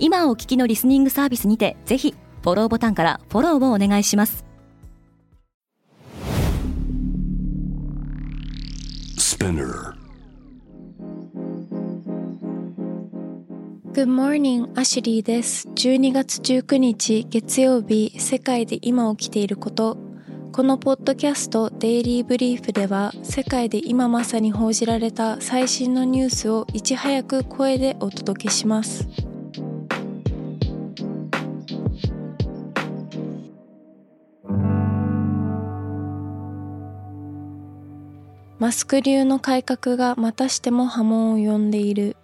今お聞きのリスニングサービスにてぜひフォローボタンからフォローをお願いします Good morning, アシュリーです。12月19日月曜日、世界で今起きていること。このポッドキャストデイリーブリーフでは、世界で今まさに報じられた最新のニュースをいち早く声でお届けします。マスク流の改革がまたしても波紋を呼んでいる。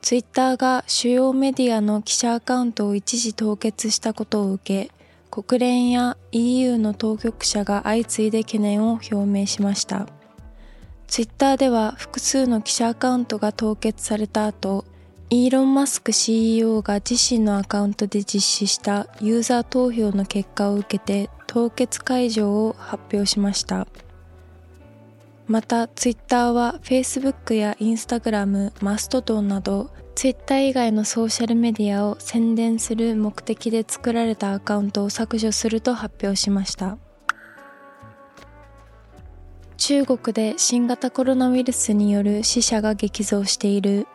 ツイッターが主要メディアの記者アカウントを一時凍結したことを受け、国連や EU の当局者が相次いで懸念を表明しました。ツイッターでは複数の記者アカウントが凍結された後、イーロン・マスク CEO が自身のアカウントで実施したユーザー投票の結果を受けて凍結解除を発表しました。また、ツイッターは Facebook や Instagram、マストドンなど、ツイッター以外のソーシャルメディアを宣伝する目的で作られたアカウントを削除すると発表しました。中国で新型コロナウイルスによる死者が激増している。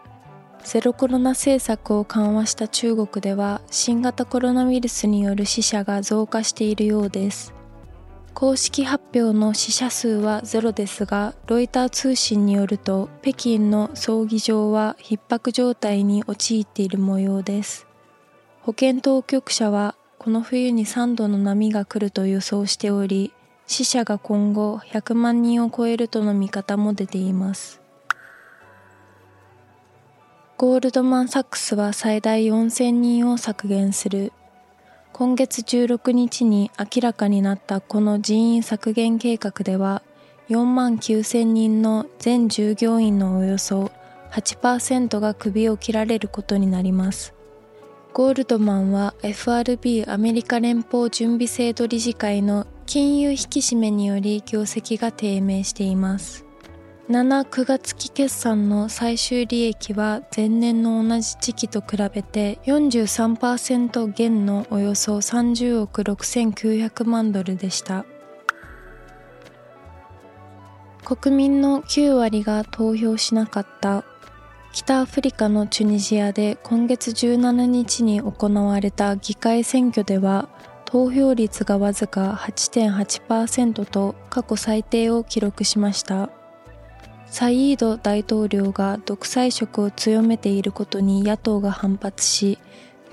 ゼロコロナ政策を緩和した中国では新型コロナウイルスによる死者が増加しているようです。公式発表の死者数はゼロですが、ロイター通信によると、北京の葬儀場は逼迫状態に陥っている模様です。保健当局者は、この冬に3度の波が来ると予想しており、死者が今後100万人を超えるとの見方も出ています。ゴールドマン・サックスは最大4000人を削減する。今月16日に明らかになったこの人員削減計画では4万9000人の全従業員のおよそ8%が首を切られることになります。ゴールドマンは FRB アメリカ連邦準備制度理事会の金融引き締めにより業績が低迷しています。7、9月期決算の最終利益は前年の同じ時期と比べて43%減のおよそ30億6900万ドルでした。国民の9割が投票しなかった北アフリカのチュニジアで今月17日に行われた議会選挙では投票率がわずか8.8%と過去最低を記録しました。サイード大統領が独裁色を強めていることに野党が反発し、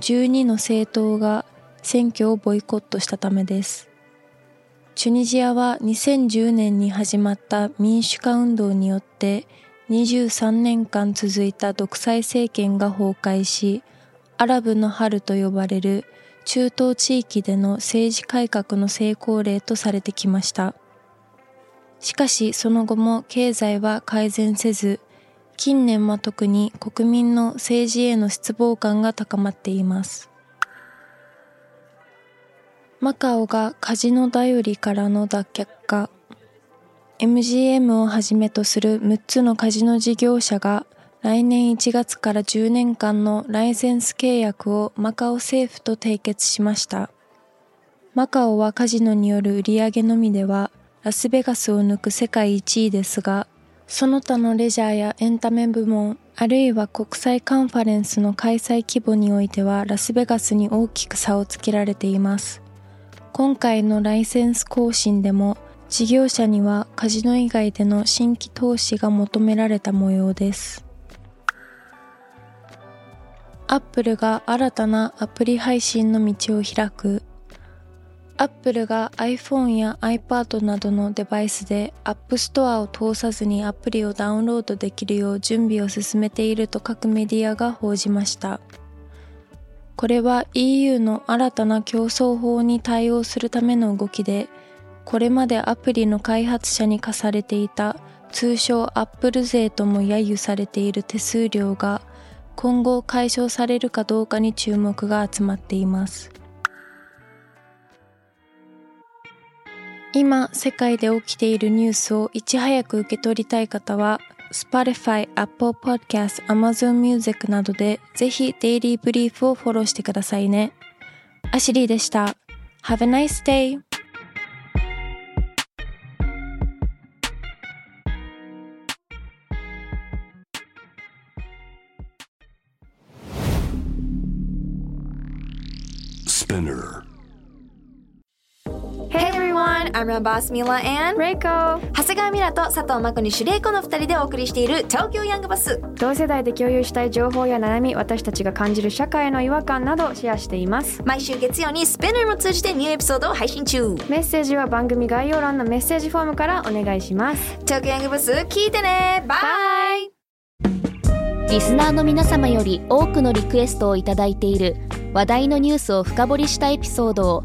12の政党が選挙をボイコットしたためです。チュニジアは2010年に始まった民主化運動によって23年間続いた独裁政権が崩壊し、アラブの春と呼ばれる中東地域での政治改革の成功例とされてきました。しかしその後も経済は改善せず、近年は特に国民の政治への失望感が高まっています。マカオがカジノ頼りからの脱却化。MGM をはじめとする6つのカジノ事業者が来年1月から10年間のライセンス契約をマカオ政府と締結しました。マカオはカジノによる売上のみではラスベガスを抜く世界1位ですが、その他のレジャーやエンタメ部門、あるいは国際カンファレンスの開催規模においてはラスベガスに大きく差をつけられています。今回のライセンス更新でも事業者にはカジノ以外での新規投資が求められた模様です。アップルが新たなアプリ配信の道を開くアップルが iPhone や iPad などのデバイスで App Store を通さずにアプリをダウンロードできるよう準備を進めていると各メディアが報じました。これは EU の新たな競争法に対応するための動きで、これまでアプリの開発者に課されていた通称アップル税とも揶揄されている手数料が今後解消されるかどうかに注目が集まっています。今世界で起きているニュースをいち早く受け取りたい方は Spotify、Apple Podcast、Amazon Music などでぜひデイリーブリーフをフォローしてくださいね。アシリーでした。Have a nice day! Spinner I'm your boss Mila and Reiko. 長谷川ミラと佐藤真子にシュレイコの二人でお送りしている東京ヤングバス同世代で共有したい情報や悩み私たちが感じる社会の違和感などシェアしています。毎週月曜にスペナーも通じてニューエピソードを配信中。メッセージは番組概要欄のメッセージフォームからお願いします。東京ヤングバス聞いてね。バイリスナーの皆様より多くのリクエストをいただいている話題のニュースを深掘りしたエピソードを